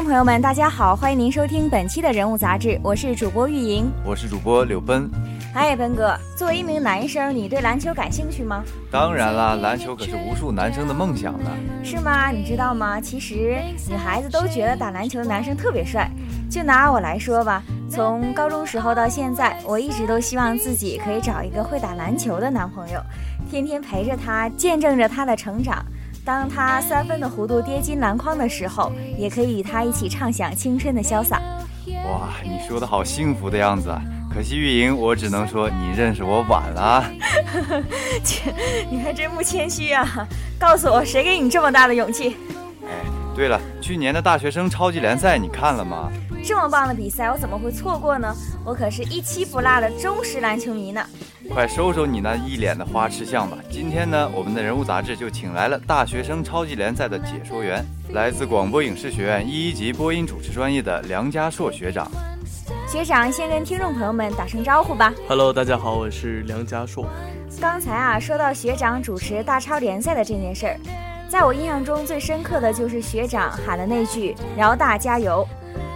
众朋友们，大家好，欢迎您收听本期的人物杂志，我是主播玉莹，我是主播柳奔。嗨，奔哥，作为一名男生，你对篮球感兴趣吗？当然啦，篮球可是无数男生的梦想呢。是吗？你知道吗？其实女孩子都觉得打篮球的男生特别帅。就拿我来说吧，从高中时候到现在，我一直都希望自己可以找一个会打篮球的男朋友，天天陪着他，见证着他的成长。当他三分的弧度跌进篮筐的时候，也可以与他一起畅想青春的潇洒。哇，你说的好幸福的样子啊！可惜玉莹，我只能说你认识我晚了。切，你还真不谦虚啊！告诉我，谁给你这么大的勇气？哎，对了，去年的大学生超级联赛你看了吗？这么棒的比赛，我怎么会错过呢？我可是一期不落的忠实篮球迷呢。快收收你那一脸的花痴相吧！今天呢，我们的人物杂志就请来了大学生超级联赛的解说员，来自广播影视学院一一级播音主持专业的梁家硕学长。学长，先跟听众朋友们打声招呼吧。Hello，大家好，我是梁家硕。刚才啊，说到学长主持大超联赛的这件事儿，在我印象中最深刻的就是学长喊的那句“辽大加油”。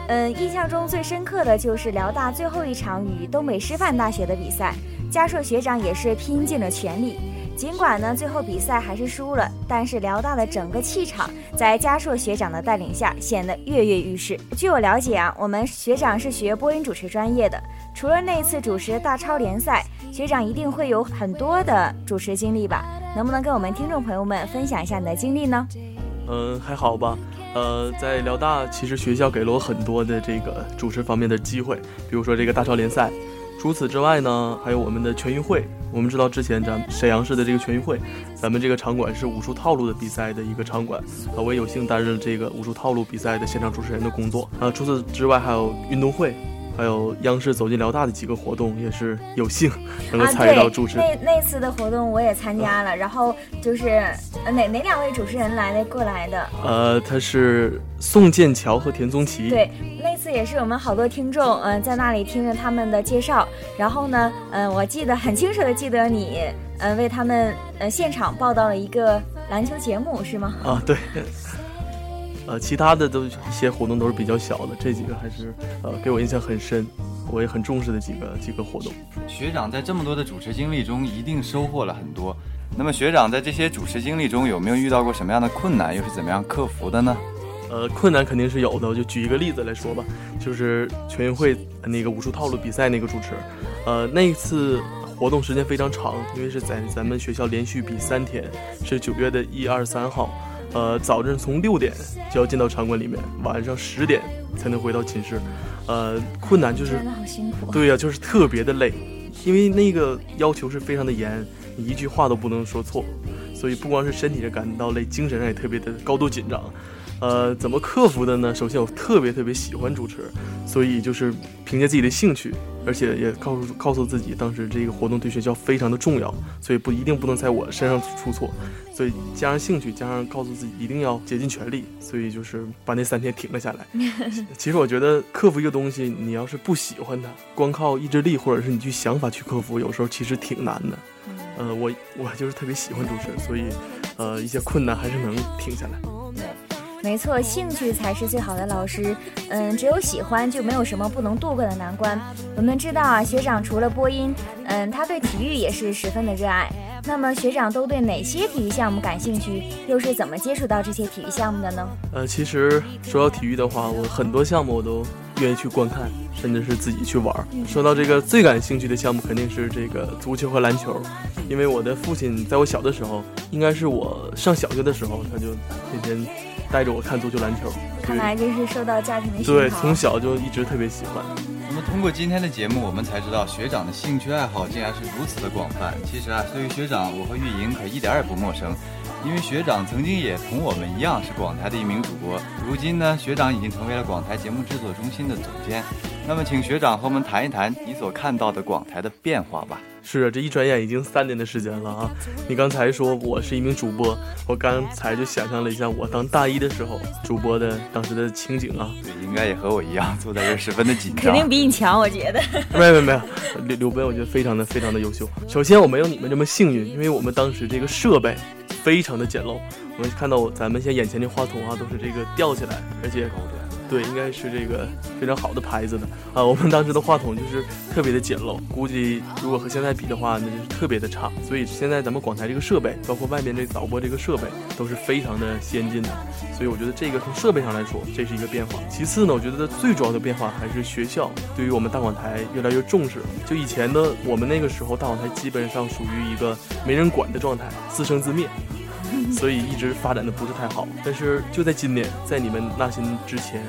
嗯，印象中最深刻的就是辽大最后一场与东北师范大学的比赛，嘉硕学长也是拼尽了全力。尽管呢最后比赛还是输了，但是辽大的整个气场在嘉硕学长的带领下显得跃跃欲试。据我了解啊，我们学长是学播音主持专业的，除了那次主持大超联赛，学长一定会有很多的主持经历吧？能不能跟我们听众朋友们分享一下你的经历呢？嗯，还好吧。呃，在辽大，其实学校给了我很多的这个主持方面的机会，比如说这个大超联赛。除此之外呢，还有我们的全运会。我们知道之前咱沈阳市的这个全运会，咱们这个场馆是武术套路的比赛的一个场馆。啊，我也有幸担任这个武术套路比赛的现场主持人的工作。啊，除此之外还有运动会。还有央视走进辽大的几个活动，也是有幸能够参与到主持。那那次的活动我也参加了，然后就是哪哪两位主持人来的过来的？呃，他是宋剑桥和田宗奇。对，也是我们好多听众嗯在那里听着他们的介绍，然后呢嗯我记得很清楚的记得你嗯为他们呃现场报道了一个篮球节目是吗？啊对。呃，其他的都一些活动都是比较小的，这几个还是呃给我印象很深，我也很重视的几个几个活动。学长在这么多的主持经历中，一定收获了很多。那么学长在这些主持经历中，有没有遇到过什么样的困难，又是怎么样克服的呢？呃，困难肯定是有的，我就举一个例子来说吧，就是全运会那个武术套路比赛那个主持，呃，那一次活动时间非常长，因为是在咱们学校连续比三天，是九月的一二三号。呃，早晨从六点就要进到场馆里面，晚上十点才能回到寝室。呃，困难就是。对呀，就是特别的累，因为那个要求是非常的严，你一句话都不能说错，所以不光是身体上感到累，精神上也特别的高度紧张。呃，怎么克服的呢？首先，我特别特别喜欢主持，所以就是凭借自己的兴趣，而且也告诉告诉自己，当时这个活动对学校非常的重要，所以不一定不能在我身上出错。所以加上兴趣，加上告诉自己一定要竭尽全力，所以就是把那三天停了下来。其实我觉得克服一个东西，你要是不喜欢它，光靠意志力或者是你去想法去克服，有时候其实挺难的。呃，我我就是特别喜欢主持，所以呃一些困难还是能挺下来。没错，兴趣才是最好的老师。嗯，只有喜欢，就没有什么不能度过的难关。我们知道啊，学长除了播音，嗯，他对体育也是十分的热爱。那么学长都对哪些体育项目感兴趣？又是怎么接触到这些体育项目的呢？呃，其实说到体育的话，我很多项目我都愿意去观看，甚至是自己去玩。说到这个最感兴趣的项目，肯定是这个足球和篮球，因为我的父亲在我小的时候，应该是我上小学的时候，他就天天。带着我看足球、篮球，看来这是受到家庭的对，从小就一直特别喜欢。那么通过今天的节目，我们才知道学长的兴趣爱好竟然是如此的广泛。其实啊，对于学长，我和玉莹可一点也不陌生，因为学长曾经也同我们一样是广台的一名主播。如今呢，学长已经成为了广台节目制作中心的总监。那么，请学长和我们谈一谈你所看到的广台的变化吧。是啊，这一转眼已经三年的时间了啊！你刚才说我是一名主播，我刚才就想象了一下我当大一的时候主播的当时的情景啊。对，应该也和我一样，坐在这十分的紧张。肯定比你强，我觉得。没有没有没有，刘刘奔，我觉得非常的非常的优秀。首先我没有你们这么幸运，因为我们当时这个设备非常的简陋。我们看到咱们现在眼前的话筒啊，都是这个吊起来，而且高端对，应该是这个非常好的牌子的啊。我们当时的话筒就是特别的简陋，估计如果和现在比的话，那就是特别的差。所以现在咱们广台这个设备，包括外面这导播这个设备，都是非常的先进的。所以我觉得这个从设备上来说，这是一个变化。其次呢，我觉得最主要的变化还是学校对于我们大广台越来越重视了。就以前呢，我们那个时候大广台基本上属于一个没人管的状态，自生自灭。所以一直发展的不是太好，但是就在今年，在你们纳新之前，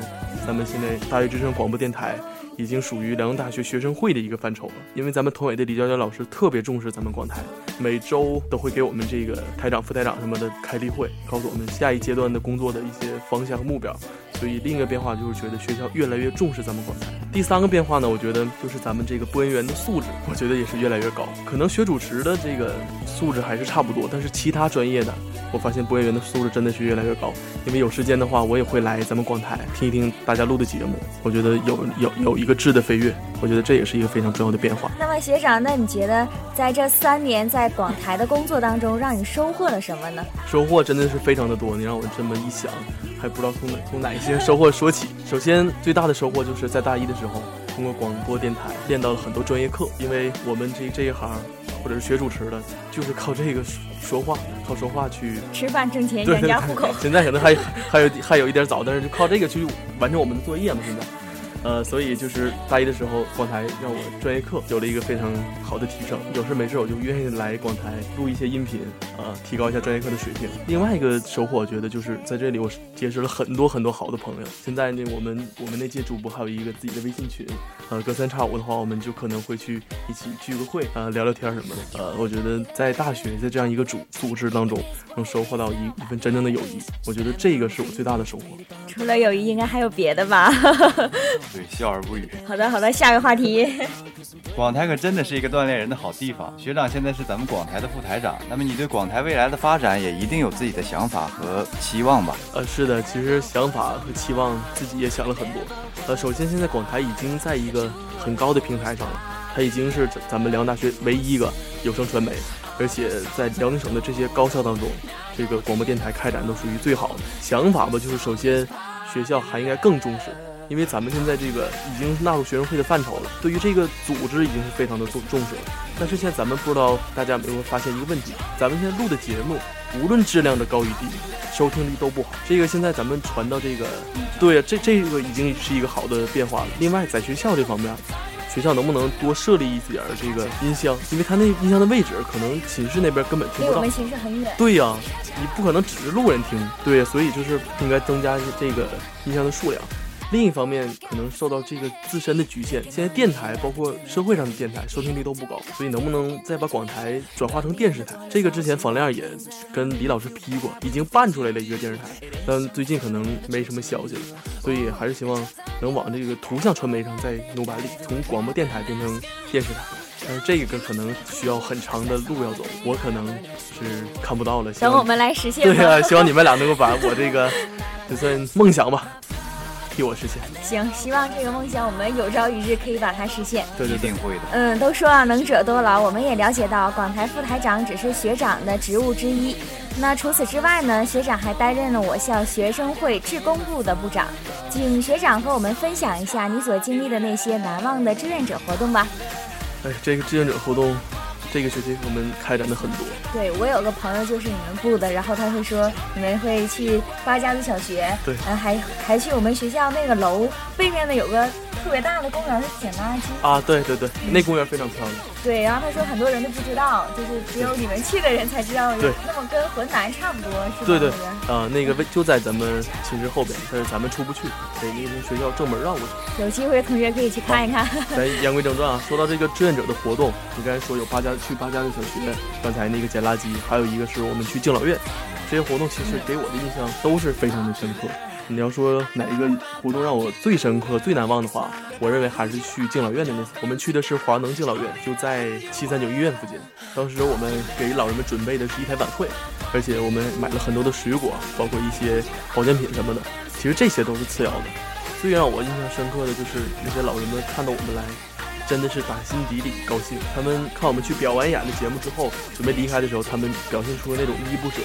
咱们现在大学之声广播电台。已经属于辽宁大学学生会的一个范畴了，因为咱们团委的李娇娇老师特别重视咱们广台，每周都会给我们这个台长、副台长什么的开例会，告诉我们下一阶段的工作的一些方向和目标。所以另一个变化就是觉得学校越来越重视咱们广台。第三个变化呢，我觉得就是咱们这个播音员的素质，我觉得也是越来越高。可能学主持的这个素质还是差不多，但是其他专业的，我发现播音员的素质真的是越来越高。因为有时间的话，我也会来咱们广台听一听大家录的节目，我觉得有有有一。一个质的飞跃，我觉得这也是一个非常重要的变化。那么学长，那你觉得在这三年在广台的工作当中，让你收获了什么呢？收获真的是非常的多。你让我这么一想，还不知道从哪从哪一些收获说起。首先，最大的收获就是在大一的时候，通过广播电台练到了很多专业课。因为我们这这一行，或者是学主持的，就是靠这个说话，靠说话去吃饭挣钱养家糊口。现在可能还还有还有一点早，但是就靠这个去完成我们的作业嘛，现在。呃，所以就是大一的时候，广台让我专业课有了一个非常好的提升。有事没事我就愿意来广台录一些音频，呃，提高一下专业课的水平。另外一个收获，我觉得就是在这里我结识了很多很多好的朋友。现在呢，我们我们那届主播还有一个自己的微信群，呃，隔三差五的话，我们就可能会去一起聚个会，呃，聊聊天什么的。呃，我觉得在大学在这样一个组组织当中，能收获到一一份真正的友谊，我觉得这个是我最大的收获。除了友谊，应该还有别的吧？对，笑而不语。好的，好的，下个话题。广台可真的是一个锻炼人的好地方。学长现在是咱们广台的副台长，那么你对广台未来的发展也一定有自己的想法和期望吧？呃，是的，其实想法和期望自己也想了很多。呃，首先现在广台已经在一个很高的平台上了，它已经是咱们辽宁大学唯一一个有声传媒，而且在辽宁省的这些高校当中，这个广播电台开展都属于最好的。想法吧，就是首先学校还应该更重视。因为咱们现在这个已经纳入学生会的范畴了，对于这个组织已经是非常的重重视了。但是现在咱们不知道大家有没有发现一个问题，咱们现在录的节目，无论质量的高与低，收听率都不好。这个现在咱们传到这个，对，这这个已经是一个好的变化了。另外，在学校这方面，学校能不能多设立一点这个音箱？因为它那音箱的位置可能寝室那边根本听不到。离我们寝室很远。对呀，你不可能只是路人听。对，所以就是应该增加这个音箱的数量。另一方面，可能受到这个自身的局限，现在电台包括社会上的电台收听率都不高，所以能不能再把广台转化成电视台？这个之前房亮也跟李老师批过，已经办出来了一个电视台，但最近可能没什么消息了，所以还是希望能往这个图像传媒上再努把力，从广播电台变成电视台。但是这个可能需要很长的路要走，我可能是看不到了。等我们来实现。对呀，希望你们俩能够把我这个就算梦想吧。替我实现。行，希望这个梦想我们有朝一日可以把它实现。对，一定会的。嗯，都说啊，能者多劳，我们也了解到，广台副台长只是学长的职务之一。那除此之外呢，学长还担任了我校学生会志工部的部长。请学长和我们分享一下你所经历的那些难忘的志愿者活动吧。哎，这个志愿者活动。这个学期我们开展的很多，对我有个朋友就是你们部的，然后他会说你们会去八家子小学，对，嗯，还还去我们学校那个楼背面的有个。特别大的公园是捡垃圾啊！对对对，那公园非常漂亮。对，然后他说很多人都不知道，就是只有你们去的人才知道。对，那么跟河南差不多是吧？对对，啊，那个位就在咱们寝室后边，但是咱们出不去，得那个从学校正门绕过去。有机会同学可以去看一看。咱 言归正传啊，说到这个志愿者的活动，你刚才说有八家去八家的小学，刚才那个捡垃圾，还有一个是我们去敬老院，这些活动其实给我的印象都是非常的深刻。你要说哪一个活动让我最深刻、最难忘的话，我认为还是去敬老院的那次。我们去的是华能敬老院，就在七三九医院附近。当时我们给老人们准备的是一台晚会，而且我们买了很多的水果，包括一些保健品什么的。其实这些都是次要的，最让我印象深刻的就是那些老人们看到我们来，真的是打心底里高兴。他们看我们去表完演的节目之后，准备离开的时候，他们表现出了那种依依不舍，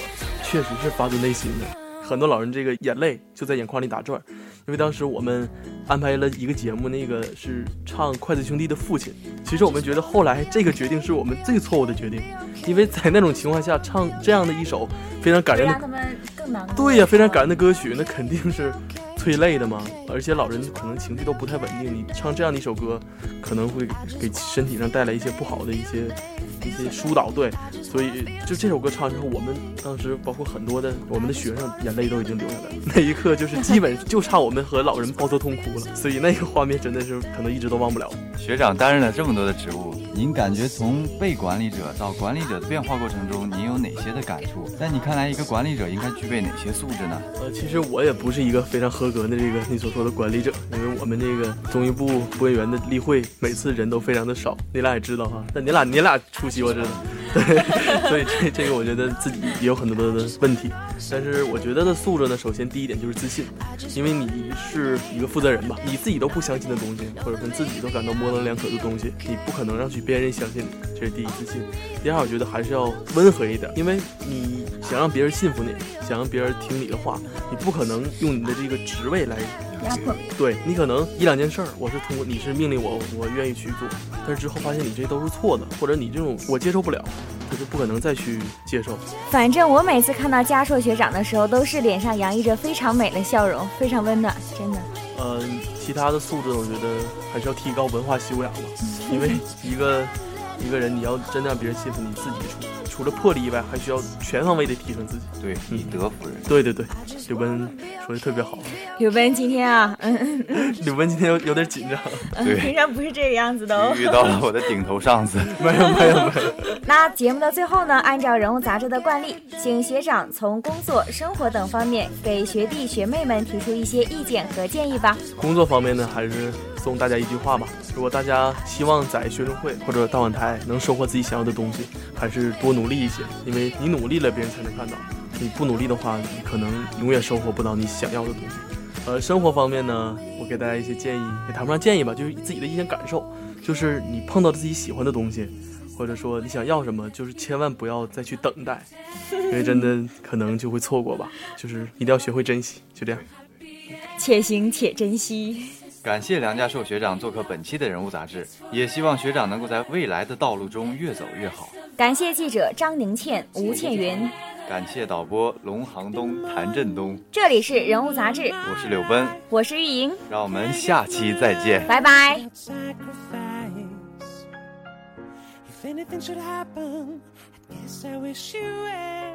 确实是发自内心的。很多老人这个眼泪就在眼眶里打转，因因为当时我们安排了一个节目，那个是唱筷子兄弟的父亲。其实我们觉得后来这个决定是我们最错误的决定，因为在那种情况下唱这样的一首非常感人的。对呀，非常感人的歌曲，那肯定是催泪的嘛。而且老人可能情绪都不太稳定，你唱这样的一首歌，可能会给身体上带来一些不好的一些一些疏导。对，所以就这首歌唱完之后，我们当时包括很多的我们的学生眼泪都已经流下来了。那一刻就是基本就差我们和老人抱头痛哭了。所以那个画面真的是可能一直都忘不了。学长担任了这么多的职务，您感觉从被管理者到管理者的变化过程中，您有哪些的感触？在你看来，一个管理者应该具备哪些素质呢？呃，其实我也不是一个非常合格的这个你所说的管理者，因为我们这个综艺部播音员的例会，每次人都非常的少，你俩也知道哈。那你俩你俩出席我知道，对，所以这这个我觉得自己也有很多的问题。但是我觉得的素质呢，首先第一点就是自信，因为你是一个负责人吧，你自己都不相信的东西，或者说自己都感到模棱两可的东西，你不可能让去别人相信你，这是第一自信。第二，我觉得还是要温和一点，因为你想让别人信服你，想让别人听你的话，你不可能用你的这个职位来压迫。对你可能一两件事儿，我是通过你是命令我，我愿意去做，但是之后发现你这都是错的，或者你这种我接受不了，他就不可能再去接受。反正我每次看到嘉硕学长的时候，都是脸上洋溢着非常美的笑容，非常温暖，真的。嗯，其他的素质我觉得还是要提高文化修养吧，因为一个。一个人，你要真的让别人信服，你自己除除了魄力以外，还需要全方位的提升自己。对，以德服人。对对对，刘奔说的特别好。刘奔今天啊，嗯，刘奔今天有有点紧张。对，平常不是这个样子的哦。遇到了我的顶头上司。没有没有没有。那节目的最后呢，按照人物杂志的惯例，请学长从工作、生活等方面给学弟学妹们提出一些意见和建议吧。工作方面呢，还是。送大家一句话吧：如果大家希望在学生会或者大晚台能收获自己想要的东西，还是多努力一些，因为你努力了，别人才能看到；你不努力的话，你可能永远收获不到你想要的东西。呃，生活方面呢，我给大家一些建议，也谈不上建议吧，就是自己的一些感受，就是你碰到自己喜欢的东西，或者说你想要什么，就是千万不要再去等待，因为真的可能就会错过吧。就是一定要学会珍惜，就这样。且行且珍惜。感谢梁家硕学长做客本期的人物杂志，也希望学长能够在未来的道路中越走越好。感谢记者张宁倩、吴倩云，感谢导播龙航东、谭振东。这里是人物杂志，我是柳奔，我是玉莹，让我们下期再见，拜拜。If anything should happen, I guess I wish you well.